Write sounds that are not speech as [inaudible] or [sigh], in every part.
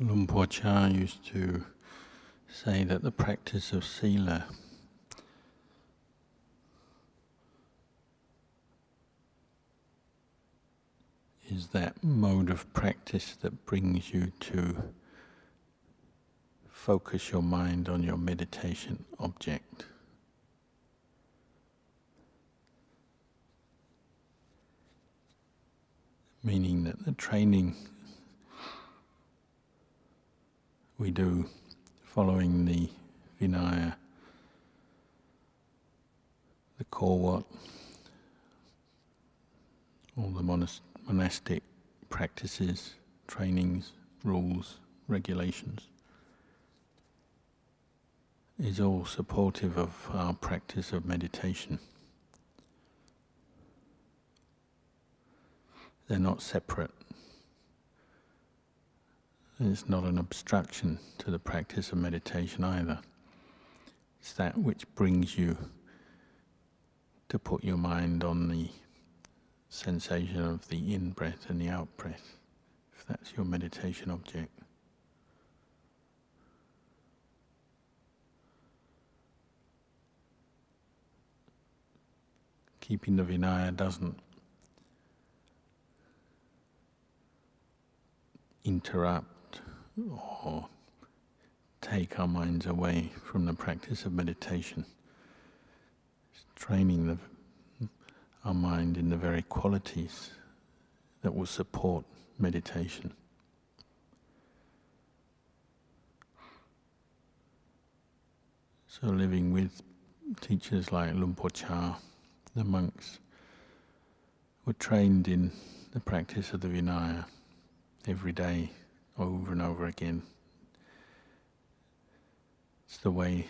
Luang Por Chah used to say that the practice of sila is that mode of practice that brings you to focus your mind on your meditation object. Meaning that the training we do following the Vinaya, the core all the monast- monastic practices, trainings, rules, regulations, is all supportive of our practice of meditation. They're not separate. It's not an obstruction to the practice of meditation either. It's that which brings you to put your mind on the sensation of the in breath and the out breath, if that's your meditation object. Keeping the Vinaya doesn't interrupt or take our minds away from the practice of meditation. It's training the, our mind in the very qualities that will support meditation. So living with teachers like Luang Por Chah, the monks were trained in the practice of the Vinaya every day over and over again. It's the way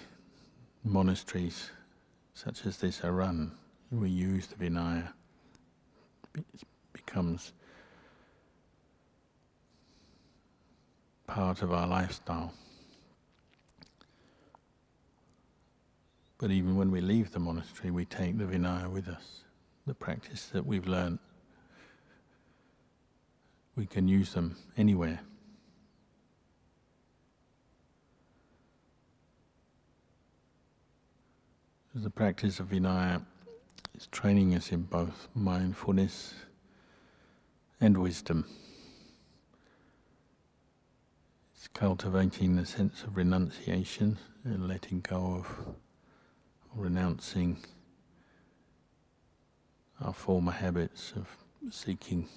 monasteries such as this are run. We use the Vinaya. It becomes part of our lifestyle. But even when we leave the monastery, we take the Vinaya with us, the practice that we've learned. We can use them anywhere. The practice of Vinaya is training us in both mindfulness and wisdom. It's cultivating the sense of renunciation and letting go of renouncing our former habits of seeking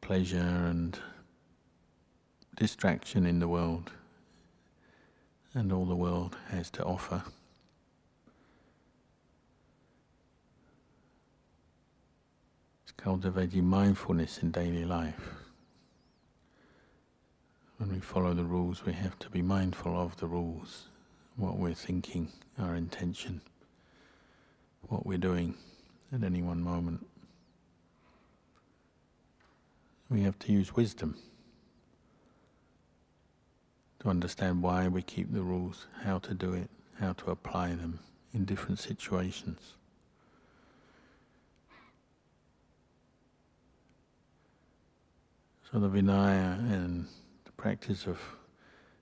pleasure and distraction in the world and all the world has to offer. Cultivating mindfulness in daily life. When we follow the rules, we have to be mindful of the rules, what we're thinking, our intention, what we're doing at any one moment. We have to use wisdom to understand why we keep the rules, how to do it, how to apply them in different situations. So the Vinaya and the practice of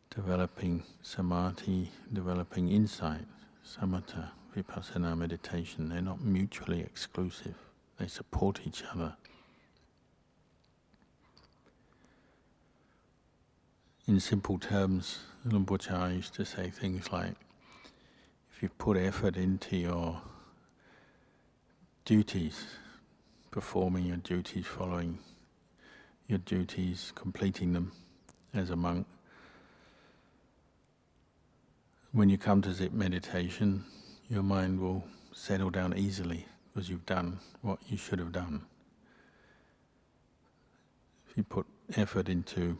developing samadhi, developing insight, samatha, vipassana meditation, they're not mutually exclusive. They support each other. In simple terms, Por used to say things like, if you put effort into your duties, performing your duties, following your duties, completing them as a monk. When you come to zip meditation, your mind will settle down easily because you've done what you should have done. If you put effort into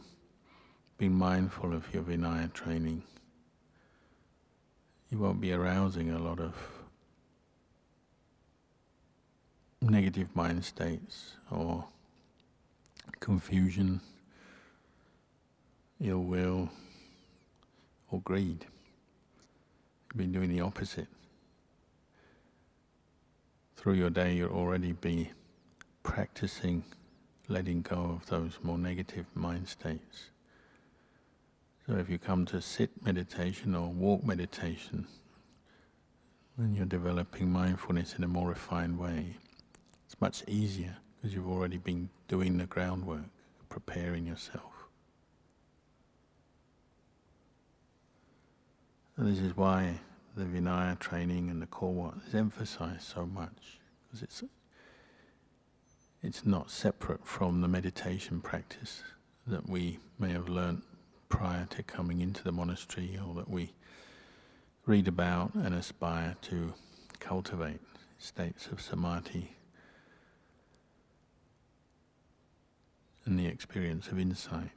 being mindful of your Vinaya training, you won't be arousing a lot of negative mind states or confusion, ill will, or greed. You've been doing the opposite. Through your day, you'll already be practicing letting go of those more negative mind states, So if you come to sit meditation or walk meditation, when you're developing mindfulness in a more refined way, it's much easier because you've already been doing the groundwork, preparing yourself. And this is why the Vinaya training and the core is emphasized so much, because it's it's not separate from the meditation practice that we may have learnt prior to coming into the monastery or that we read about and aspire to cultivate states of samadhi and the experience of insight.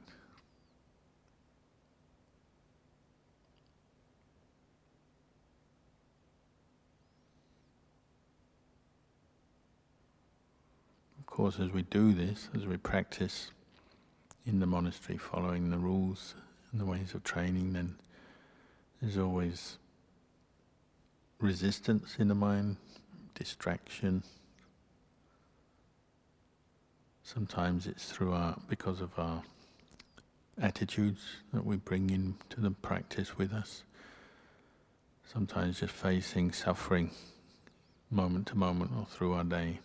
Of course, as we do this, as we practice in the monastery, following the rules and the ways of training, then there's always resistance in the mind, distraction. Sometimes it's through our, because of our attitudes that we bring into the practice with us. Sometimes just facing suffering moment to moment or through our day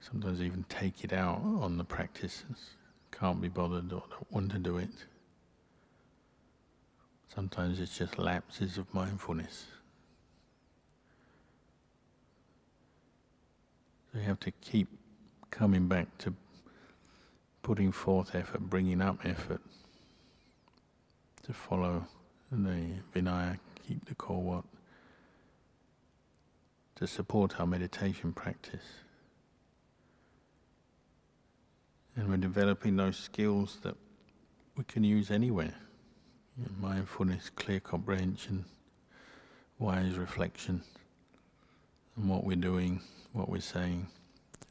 sometimes even take it out on the practices, can't be bothered or don't want to do it. Sometimes it's just lapses of mindfulness. So you have to keep coming back to putting forth effort, bringing up effort to follow the Vinaya, keep the kor wat, to support our meditation practice. And we're developing those skills that we can use anywhere. You know, mindfulness, clear comprehension, wise reflection and what we're doing, what we're saying,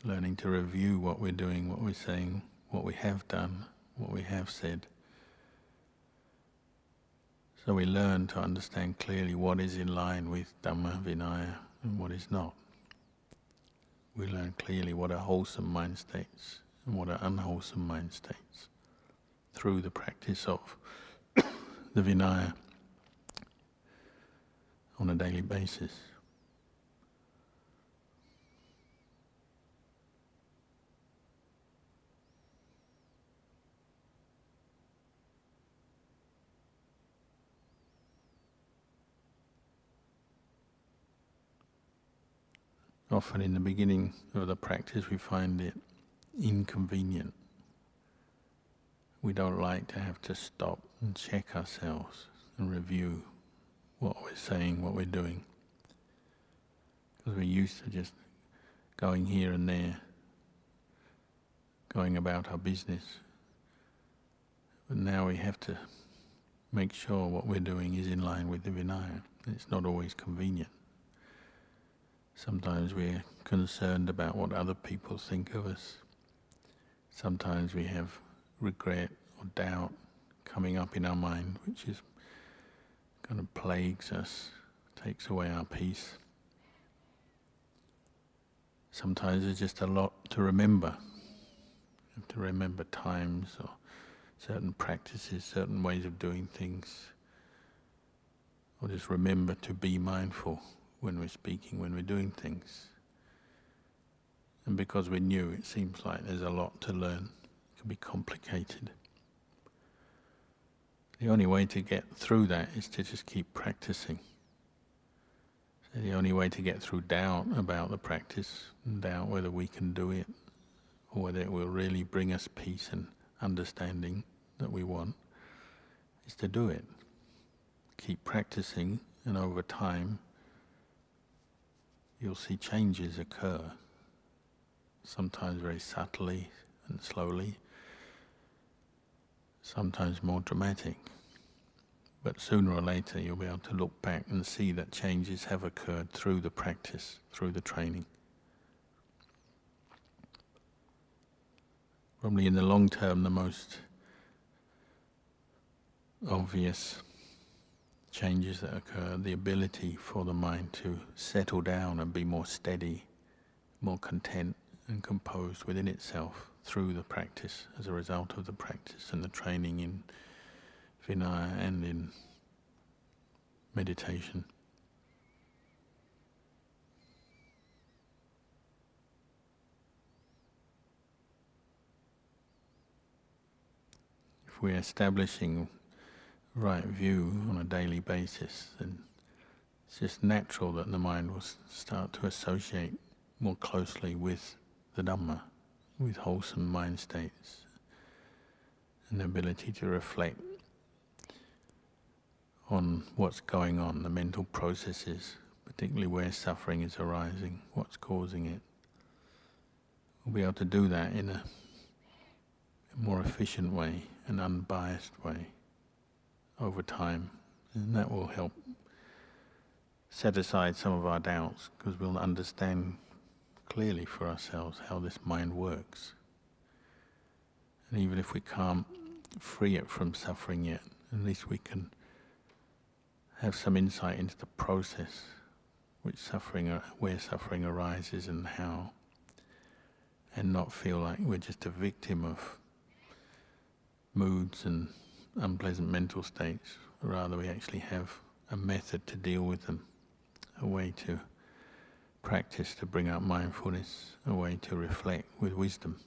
learning to review what we're doing, what we're saying, what we have done, what we have said. So we learn to understand clearly what is in line with Dhamma Vinaya and what is not. We learn clearly what are wholesome mind states and what are unwholesome mind states through the practice of [coughs] the Vinaya on a daily basis. Often in the beginning of the practice, we find it inconvenient. We don't like to have to stop and check ourselves and review what we're saying, what we're doing. Because we're used to just going here and there, going about our business. But now we have to make sure what we're doing is in line with the Vinaya. It's not always convenient. Sometimes we're concerned about what other people think of us. Sometimes we have regret or doubt coming up in our mind, which is kind of plagues us, takes away our peace. Sometimes there's just a lot to remember. You have to remember times or certain practices, certain ways of doing things. Or just remember to be mindful when we're speaking, when we're doing things. And because we're new, it seems like there's a lot to learn. It can be complicated. The only way to get through that is to just keep practicing. So the only way to get through doubt about the practice, doubt whether we can do it, or whether it will really bring us peace and understanding that we want, is to do it. Keep practicing, and over time, you'll see changes occur sometimes very subtly and slowly, sometimes more dramatic. But sooner or later, you'll be able to look back and see that changes have occurred through the practice, through the training. Probably in the long term, the most obvious changes that occur, the ability for the mind to settle down and be more steady, more content, and composed within itself through the practice as a result of the practice and the training in Vinaya and in meditation. If we're establishing right view on a daily basis, then it's just natural that the mind will start to associate more closely with the Dhamma, with wholesome mind states, and the ability to reflect on what's going on, the mental processes, particularly where suffering is arising, what's causing it. We'll be able to do that in a more efficient way, an unbiased way, over time, and that will help set aside some of our doubts because we'll understand clearly for ourselves how this mind works. And even if we can't free it from suffering yet, at least we can have some insight into the process which suffering, where suffering arises and how, and not feel like we're just a victim of moods and unpleasant mental states. Rather, we actually have a method to deal with them a way to practice to bring out mindfulness, a way to reflect with wisdom.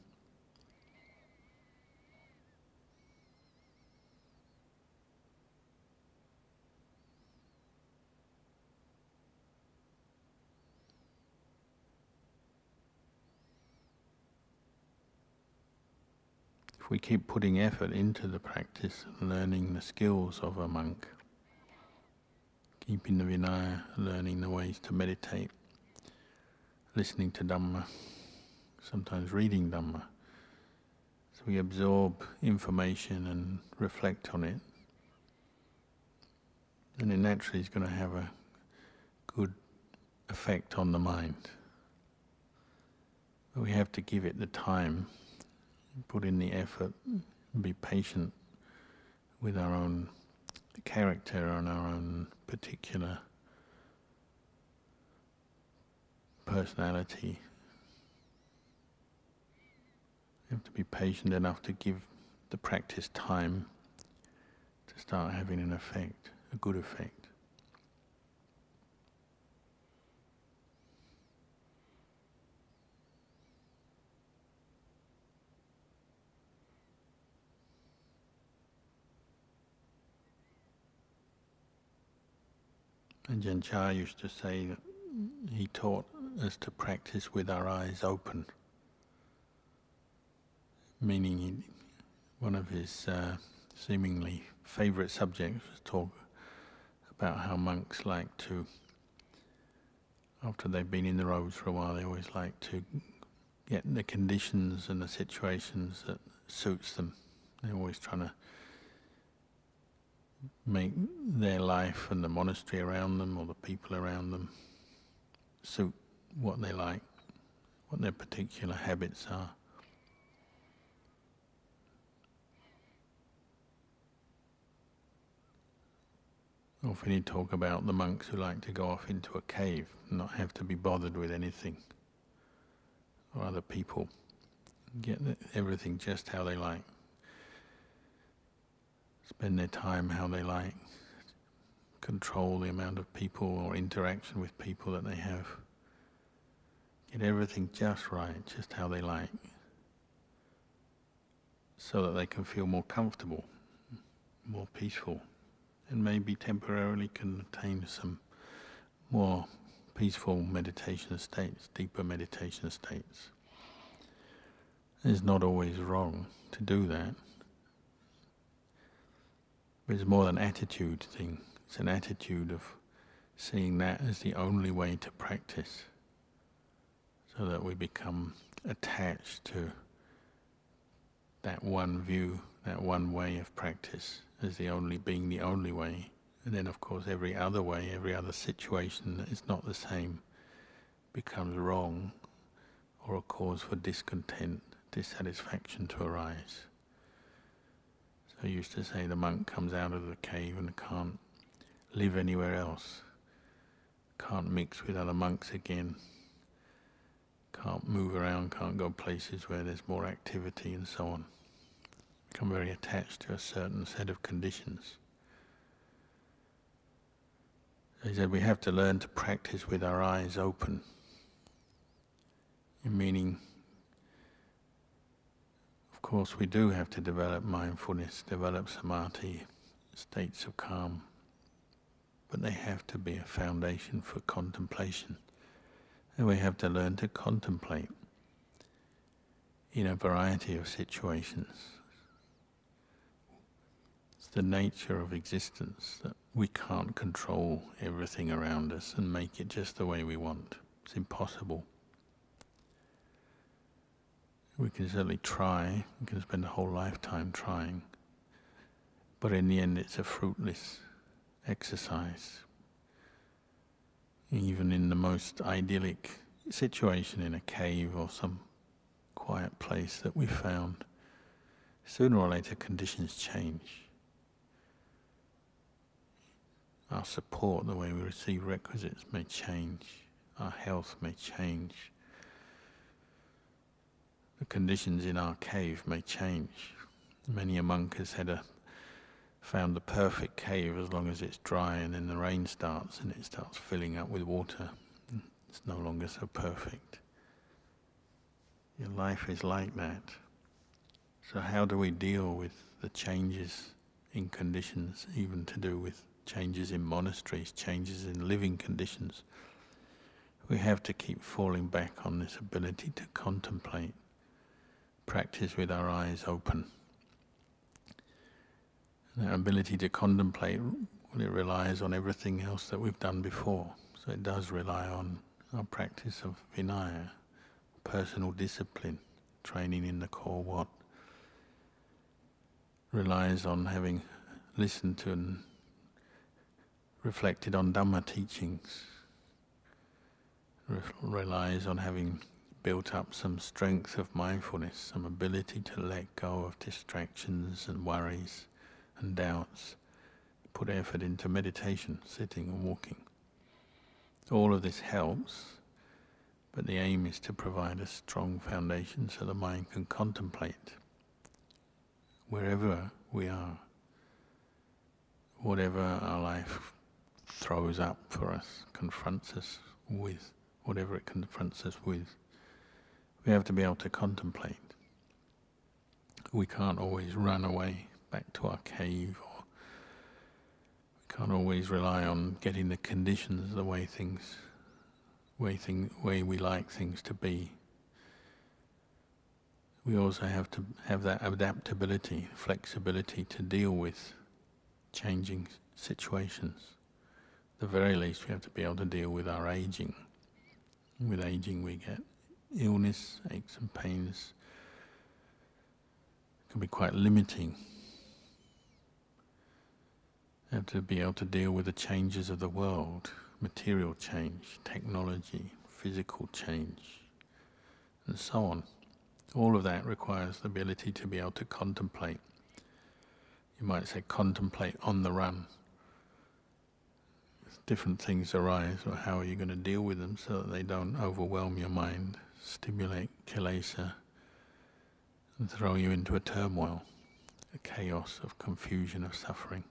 We keep putting effort into the practice, learning the skills of a monk, keeping the Vinaya, learning the ways to meditate, listening to Dhamma, sometimes reading Dhamma. So we absorb information and reflect on it. And it naturally is going to have a good effect on the mind. But we have to give it the time, put in the effort, be patient with our own character and our own particular personality. You have to be patient enough to give the practice time to start having an effect, a good effect. And Ajahn Chah used to say that he taught us to practice with our eyes open, meaning he, one of his uh, seemingly favorite subjects was talk about how monks like to, after they've been in the robes for a while, they always like to get the conditions and the situations that suits them. They're always trying to make their life and the monastery around them or the people around them suit what they like, what their particular habits are. Often you talk about the monks who like to go off into a cave and not have to be bothered with anything or other people. Get everything just how they like spend their time how they like, control the amount of people or interaction with people that they have. Get everything just right, just how they like, so that they can feel more comfortable, more peaceful, and maybe temporarily can attain some more peaceful meditation states, deeper meditation states. It's not always wrong to do that. But it's more an attitude thing. It's an attitude of seeing that as the only way to practice, so that we become attached to that one view, that one way of practice as the only being the only way. And then, of course, every other way, every other situation that is not the same becomes wrong or a cause for discontent, dissatisfaction to arise. I used to say the monk comes out of the cave and can't live anywhere else, can't mix with other monks again, can't move around, can't go places where there's more activity and so on, become very attached to a certain set of conditions. He said we have to learn to practice with our eyes open, meaning, of course, we do have to develop mindfulness, develop samadhi, states of calm, but they have to be a foundation for contemplation. And we have to learn to contemplate in a variety of situations. It's the nature of existence that we can't control everything around us and make it just the way we want. It's impossible. We can certainly try, we can spend a whole lifetime trying, but in the end it's a fruitless exercise. Even in the most idyllic situation in a cave or some quiet place that we found, sooner or later conditions change. Our support, the way we receive requisites, may change. Our health may change. The conditions in our cave may change. Many a monk has had a found the perfect cave as long as it's dry, and then the rain starts and it starts filling up with water. It's no longer so perfect. Your life is like that. So, how do we deal with the changes in conditions, even to do with changes in monasteries, changes in living conditions. We have to keep falling back on this ability to contemplate, practice with our eyes open. And that ability to contemplate, well, it relies on everything else that we've done before. So it does rely on our practice of vinaya, personal discipline, training in the kor wat, relies on having listened to and reflected on Dhamma teachings, Re- relies on having built up some strength of mindfulness, some ability to let go of distractions and worries and doubts, put effort into meditation, sitting and walking. All of this helps, but the aim is to provide a strong foundation so the mind can contemplate wherever we are, whatever our life throws up for us, confronts us with, whatever it confronts us with. We have to be able to contemplate. We can't always run away back to our cave or we can't always rely on getting the conditions the way things way thing way we like things to be. We also have to have that adaptability, flexibility to deal with changing situations the very least, we have to be able to deal with our aging. With aging, we get illness, aches and pains. Can be quite limiting. We have to be able to deal with the changes of the world, material change, technology, physical change, and so on. All of that requires the ability to be able to contemplate. You might say contemplate on the run different things arise, or how are you going to deal with them so that they don't overwhelm your mind, stimulate kilesa, and throw you into a turmoil, a chaos of confusion, of suffering.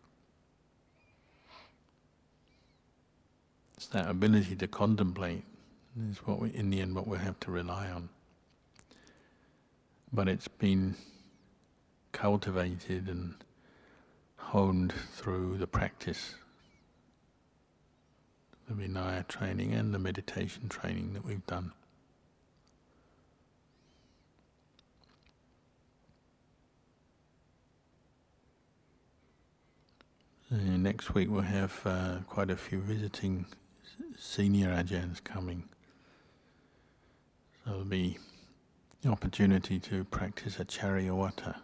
It's that ability to contemplate is what we, in the end, what we have to rely on. But it's been cultivated and honed through the practice the Vinaya training and the meditation training that we've done. Next week we'll have uh, quite a few visiting senior ajahns coming. So there'll be the opportunity to practice Acariyawatta.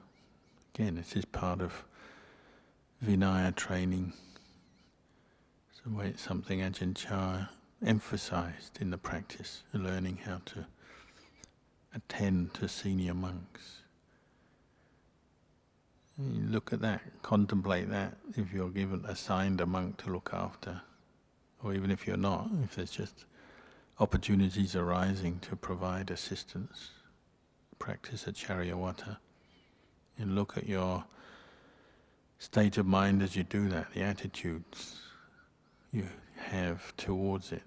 Again, this is part of Vinaya training So it's something Ajahn Chah emphasized in the practice, learning how to attend to senior monks. You look at that, contemplate that, if you're given assigned a monk to look after, or even if you're not, if there's just opportunities arising to provide assistance, practice Acariyawatta, And look at your state of mind as you do that, the attitudes you have towards it.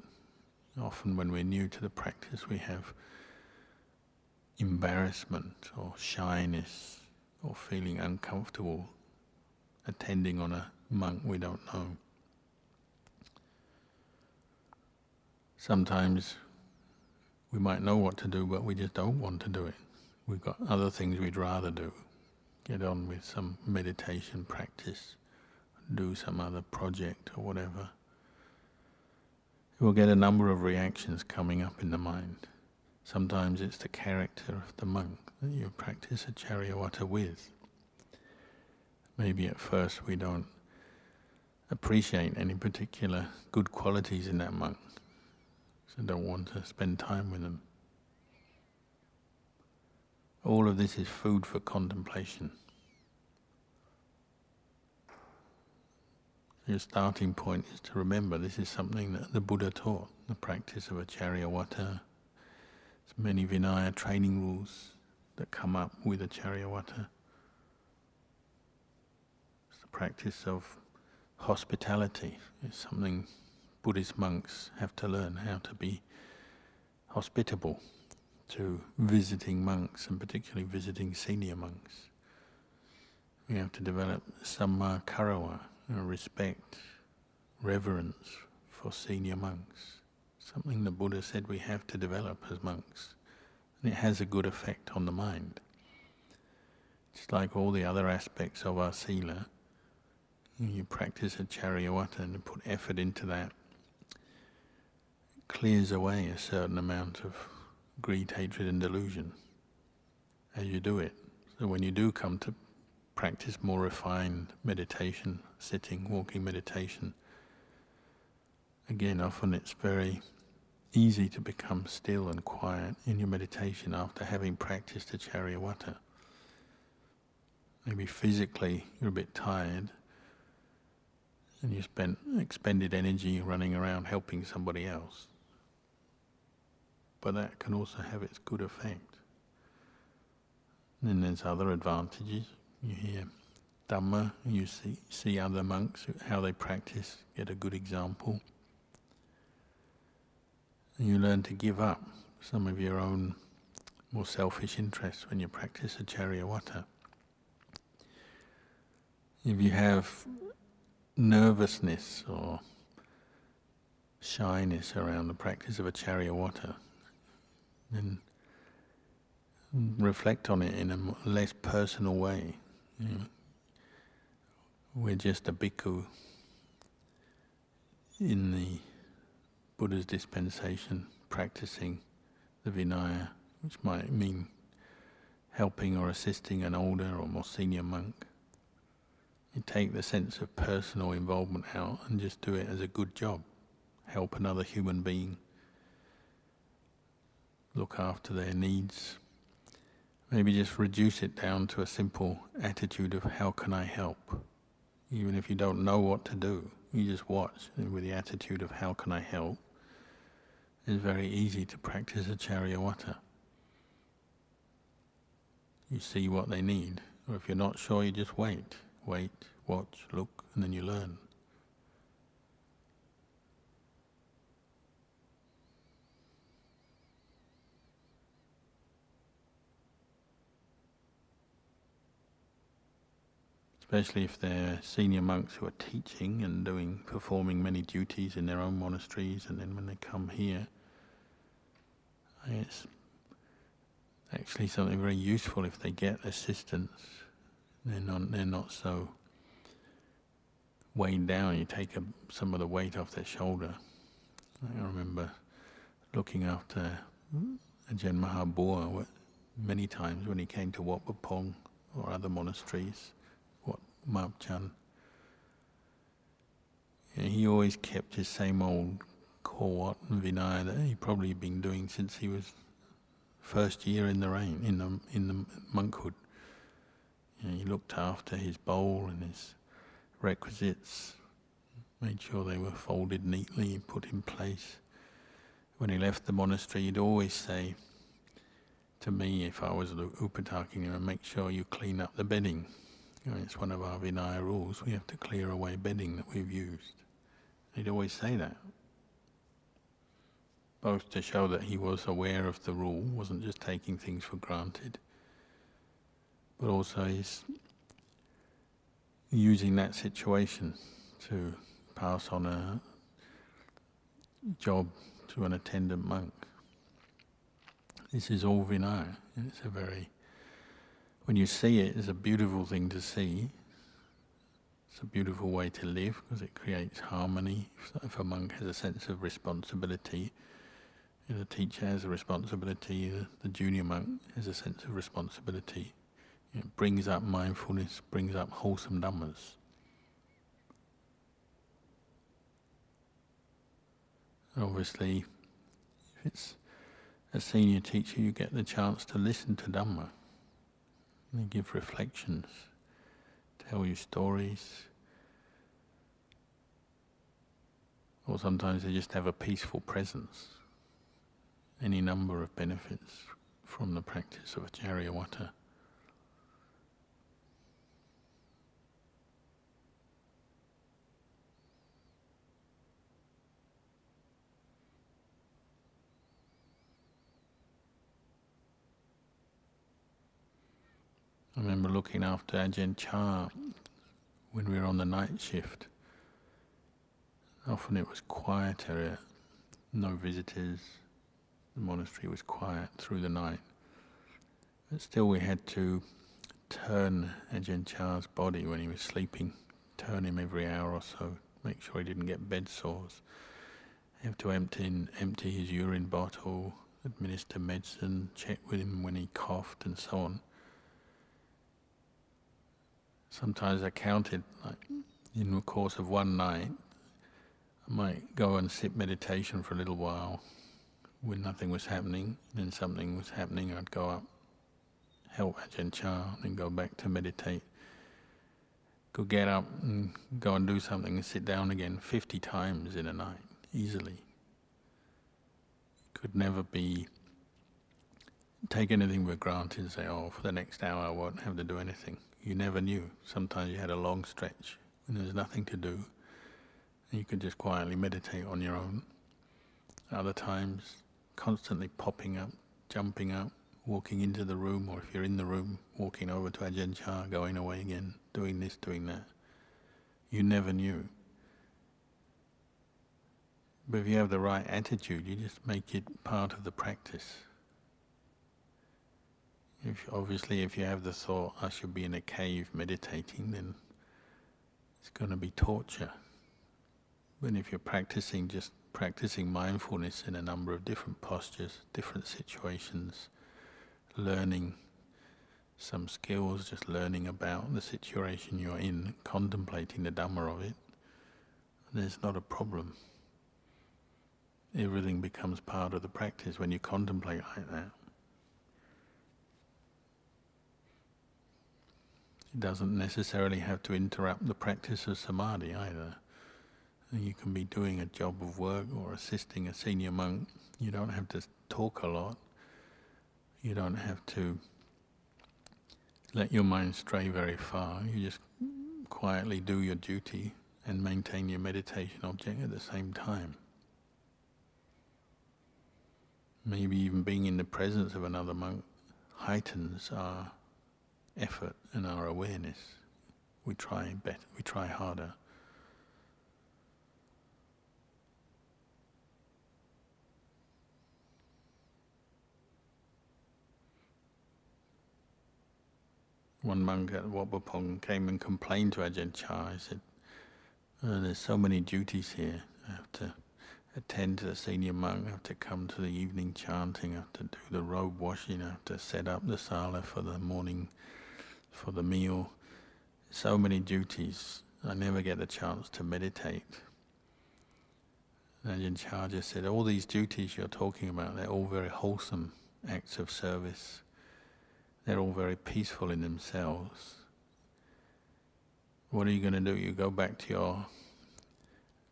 Often, when we're new to the practice, we have embarrassment or shyness or feeling uncomfortable attending on a monk we don't know. Sometimes we might know what to do, but we just don't want to do it. We've got other things we'd rather do. Get on with some meditation practice, do some other project or whatever. We'll get a number of reactions coming up in the mind. Sometimes it's the character of the monk that you practice Acariyawatta with. Maybe at first we don't appreciate any particular good qualities in that monk, so don't want to spend time with them. All of this is food for contemplation. Your starting point is to remember this is something that the Buddha taught, the practice of a Acariyawatta. There's many Vinaya training rules that come up with Acariyawatta. It's the practice of hospitality. It's something Buddhist monks have to learn how to be hospitable to visiting monks and particularly visiting senior monks. We have to develop samma karawa, respect, reverence for senior monks. Something the Buddha said we have to develop as monks. And it has a good effect on the mind. Just like all the other aspects of our sila, you practice Acariyawatta and put effort into that, it clears away a certain amount of greed, hatred, and delusion as you do it. So when you do come to practice more refined meditation, sitting, walking meditation, again, often it's very easy to become still and quiet in your meditation after having practiced Acariyawatta. Maybe physically you're a bit tired and you spent expended energy running around helping somebody else but that can also have its good effect. And then there's other advantages. You hear Dhamma, you see, see other monks, how they practice, get a good example. And you learn to give up some of your own more selfish interests when you practice Acariyawatta. If you have nervousness or shyness around the practice of Acariyawatta, and reflect on it in a less personal way. We're just a bhikkhu in the Buddha's dispensation practicing the Vinaya, which might mean helping or assisting an older or more senior monk. You take the sense of personal involvement out and just do it as a good job. Help another human being look after their needs. Maybe just reduce it down to a simple attitude of how can I help? Even if you don't know what to do, you just watch with the attitude of how can I help. It's very easy to practice Acariyawatta. You see what they need, or if you're not sure, you just wait, wait, watch, look, and then you learn. Especially if they're senior monks who are teaching and doing performing many duties in their own monasteries, and then when they come here, it's actually something very useful if they get assistance. They're not they're not so weighed down. You take a, some of the weight off their shoulder. I remember looking after Ajahn Mahabua many times when he came to Wat Pong or other monasteries Mabchan. he always kept his same old kor wat and Vinaya that he probably been doing since he was first year in the rain, in the in the monkhood. He looked after his bowl and his requisites, made sure they were folded neatly, put in place. When he left the monastery, he'd always say, to me, if I was I would make sure you clean up the bedding. You know, it's one of our Vinaya rules. We have to clear away bedding that we've used. He'd always say that. Both to show that he was aware of the rule, wasn't just taking things for granted, but also he's using that situation to pass on a job to an attendant monk. This is all Vinaya, it's a very, when you see it, it's a beautiful thing to see. It's a beautiful way to live because it creates harmony. If a monk has a sense of responsibility, the teacher has a responsibility, the junior monk has a sense of responsibility. It brings up mindfulness, brings up wholesome dhammas. obviously, if it's a senior teacher, you get the chance to listen to Dhamma. They give reflections, tell you stories. Or sometimes they just have a peaceful presence. Any number of benefits from the practice of Acariyawatta. I remember looking after Ajahn Chah when we were on the night shift. Often it was quieter, uh, no visitors. The monastery was quiet through the night. But still, we had to turn Ajahn Chah's body when he was sleeping, turn him every hour or so, make sure he didn't get bed sores. have to empty, in, empty his urine bottle, administer medicine, check with him when he coughed, and so on. Sometimes I counted, like in the course of one night, I might go and sit meditation for a little while when nothing was happening. Then something was happening, I'd go up, help Ajahn Chah, then go back to meditate. Could get up and go and do something and sit down again 50 times in a night, easily. Could never be take anything for granted and say, oh, for the next hour I won't have to do anything you never knew. Sometimes you had a long stretch when there was nothing to do, and you could just quietly meditate on your own. Other times, constantly popping up, jumping up, walking into the room, or if you're in the room, walking over to Ajahn Chah, going away again, doing this, doing that. You never knew. But if you have the right attitude, you just make it part of the practice. If obviously, if you have the thought, I should be in a cave meditating, then it's going to be torture. But if you're practicing, just practicing mindfulness in a number of different postures, different situations, learning some skills, just learning about the situation you're in, contemplating the Dhamma of it, there's not a problem. Everything becomes part of the practice when you contemplate like that. It doesn't necessarily have to interrupt the practice of samadhi either. You can be doing a job of work or assisting a senior monk. You don't have to talk a lot. You don't have to let your mind stray very far. You just quietly do your duty and maintain your meditation object at the same time. Maybe even being in the presence of another monk heightens our effort and our awareness. We try better, we try harder. One monk at Pah came and complained to Ajahn Chah. He said, oh, There's so many duties here. I have to attend to the senior monk, I have to come to the evening chanting, I have to do the robe washing, I have to set up the sala for the morning for the meal, so many duties. I never get a chance to meditate. Ajahn Chah just said, all these duties you're talking about, they're all very wholesome acts of service. They're all very peaceful in themselves. What are you going to do? You go back to your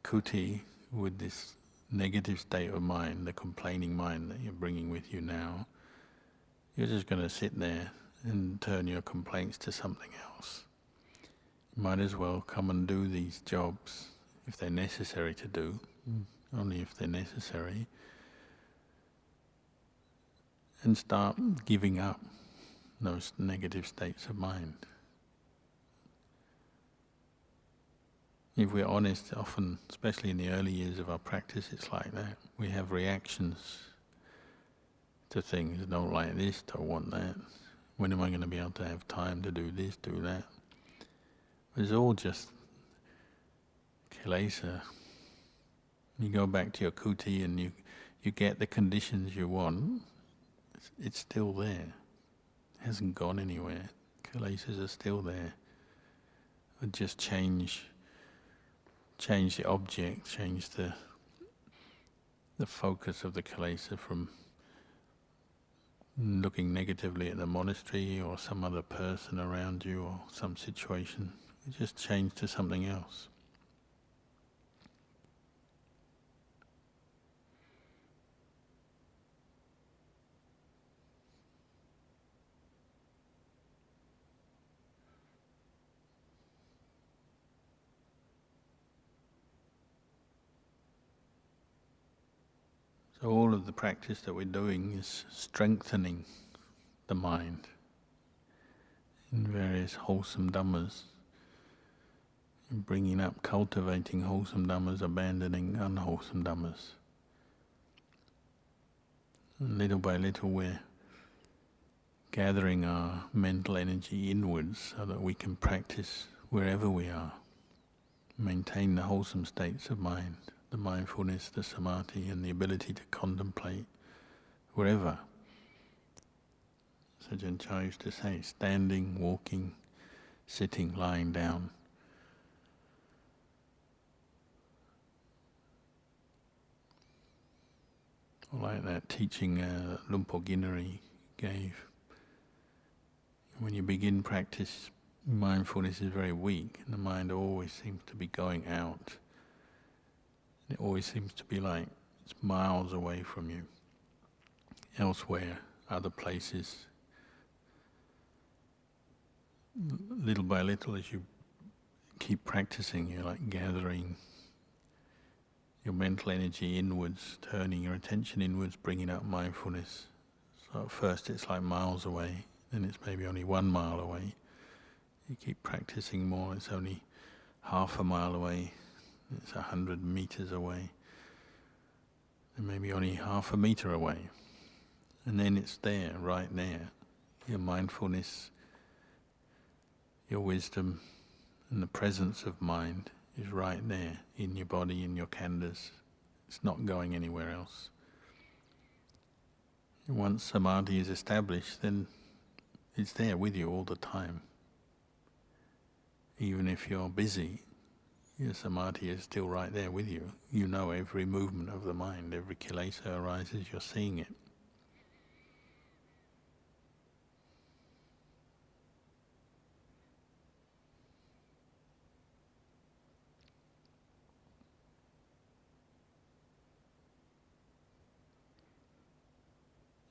kuti with this negative state of mind, the complaining mind that you're bringing with you now you're just going to sit there and turn your complaints to something else. You might as well come and do these jobs if they're necessary to do, mm. only if they're necessary, and start giving up those negative states of mind. If we're honest, often, especially in the early years of our practice, it's like that. We have reactions to things. Don't like this, don't want that. When am I going to be able to have time to do this, do that? It's all just kilesa. You go back to your kuti and you, you get the conditions you want, it's, it's still there. It hasn't gone anywhere. Kilesas are still there. But just change change the object, change the the focus of the kilesa from looking negatively at the monastery or some other person around you or some situation. just change to something else. All of the practice that we're doing is strengthening the mind in various wholesome dhammas, in bringing up, cultivating wholesome dhammas, abandoning unwholesome dhammas. And little by little we're gathering our mental energy inwards so that we can practice wherever we are, maintain the wholesome states of mind the mindfulness, the samadhi, and the ability to contemplate wherever. So Ajahn Chah used to say, standing, walking, sitting, lying down. Or like that teaching uh, Lumpur Ginari gave. When you begin practice, mindfulness is very weak, and the mind always seems to be going out it always seems to be like it's miles away from you, elsewhere, other places. Little by little, as you keep practicing, you're like gathering your mental energy inwards, turning your attention inwards, bringing up mindfulness. So at first it's like miles away, then it's maybe only one mile away. You keep practicing more, it's only half a mile away, it's a hundred meters away, and maybe only half a meter away. And then it's there, right there. Your mindfulness, your wisdom, and the presence of mind is right there in your body, in your khandhas. It's not going anywhere else. Once samadhi is established, then it's there with you all the time. Even if you're busy, your samadhi is still right there with you. You know every movement of the mind, every kilesa arises, you're seeing it.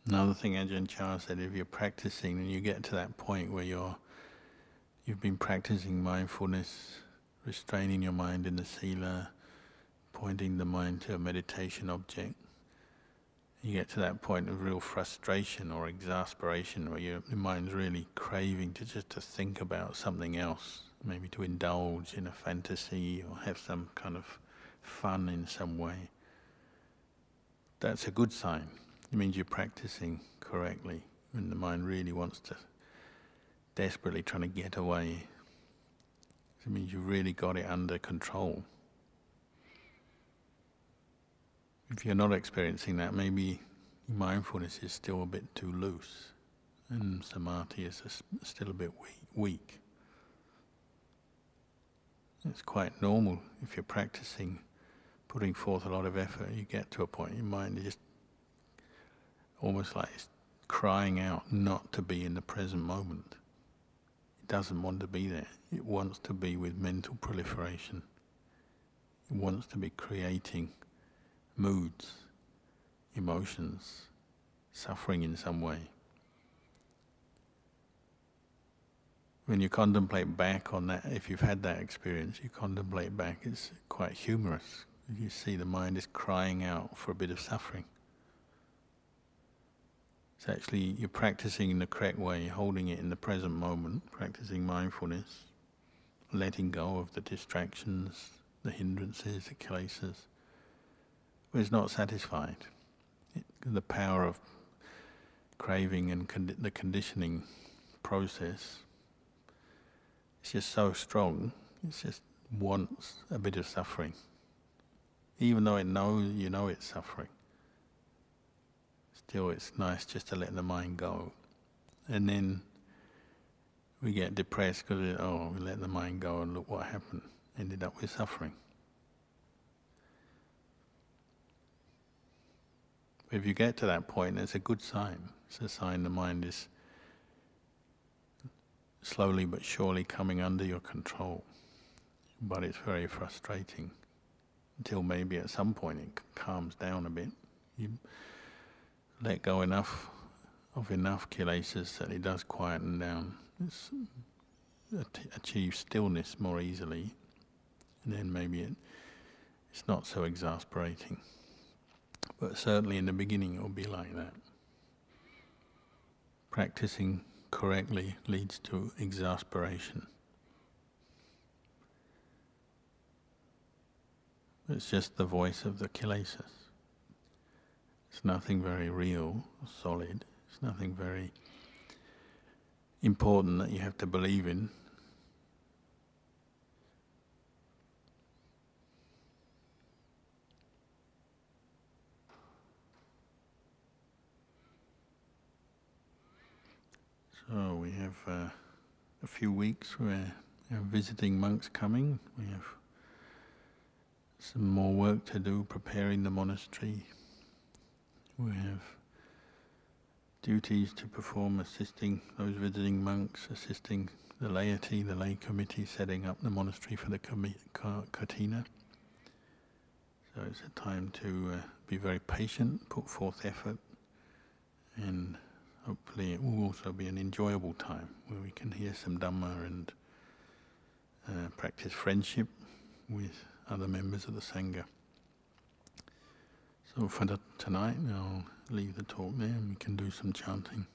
Another thing Ajahn Chah said, if you're practicing and you get to that point where you're, you've been practicing mindfulness restraining your mind in the sila, pointing the mind to a meditation object. You get to that point of real frustration or exasperation where your, mind's really craving to just to think about something else, maybe to indulge in a fantasy or have some kind of fun in some way. That's a good sign. It means you're practicing correctly when the mind really wants to, desperately trying to get away it means you've really got it under control. If you're not experiencing that, maybe mindfulness is still a bit too loose, and samadhi is a, still a bit weak. It's quite normal if you're practicing, putting forth a lot of effort. You get to a point, your mind is just almost like crying out not to be in the present moment doesn't want to be there. It wants to be with mental proliferation. It wants to be creating moods, emotions, suffering in some way. When you contemplate back on that, if you've had that experience, you contemplate back, it's quite humorous. You see the mind is crying out for a bit of suffering. It's actually, you're practicing in the correct way, holding it in the present moment, practicing mindfulness, letting go of the distractions, the hindrances, the kilesas. But it's not satisfied. It, the power of craving and the conditioning process it's just so strong, it just wants a bit of suffering. Even though it knows you know it's suffering. Still it's nice just to let the mind go. And then we get depressed because oh we let the mind go and look what happened. Ended up with suffering. If you get to that point, it's a good sign. It's a sign the mind is slowly but surely coming under your control. But it's very frustrating until maybe at some point it calms down a bit. You let go enough of enough kilesas that it does quieten down. It's achieve stillness more easily, and then maybe it, it's not so exasperating. But certainly in the beginning it will be like that. Practicing correctly leads to exasperation. It's just the voice of the kilesas. It's nothing very real, solid. It's nothing very important that you have to believe in. So we have uh, a few weeks where visiting monks coming. We have some more work to do preparing the monastery. We have duties to perform assisting those visiting monks, assisting the laity, the lay committee, setting up the monastery for the Kathina. So it's a time to uh, be very patient, put forth effort, and hopefully it will also be an enjoyable time where we can hear some Dhamma and uh, practice friendship with other members of the Sangha. So for the, tonight, I'll leave the talk there and we can do some chanting.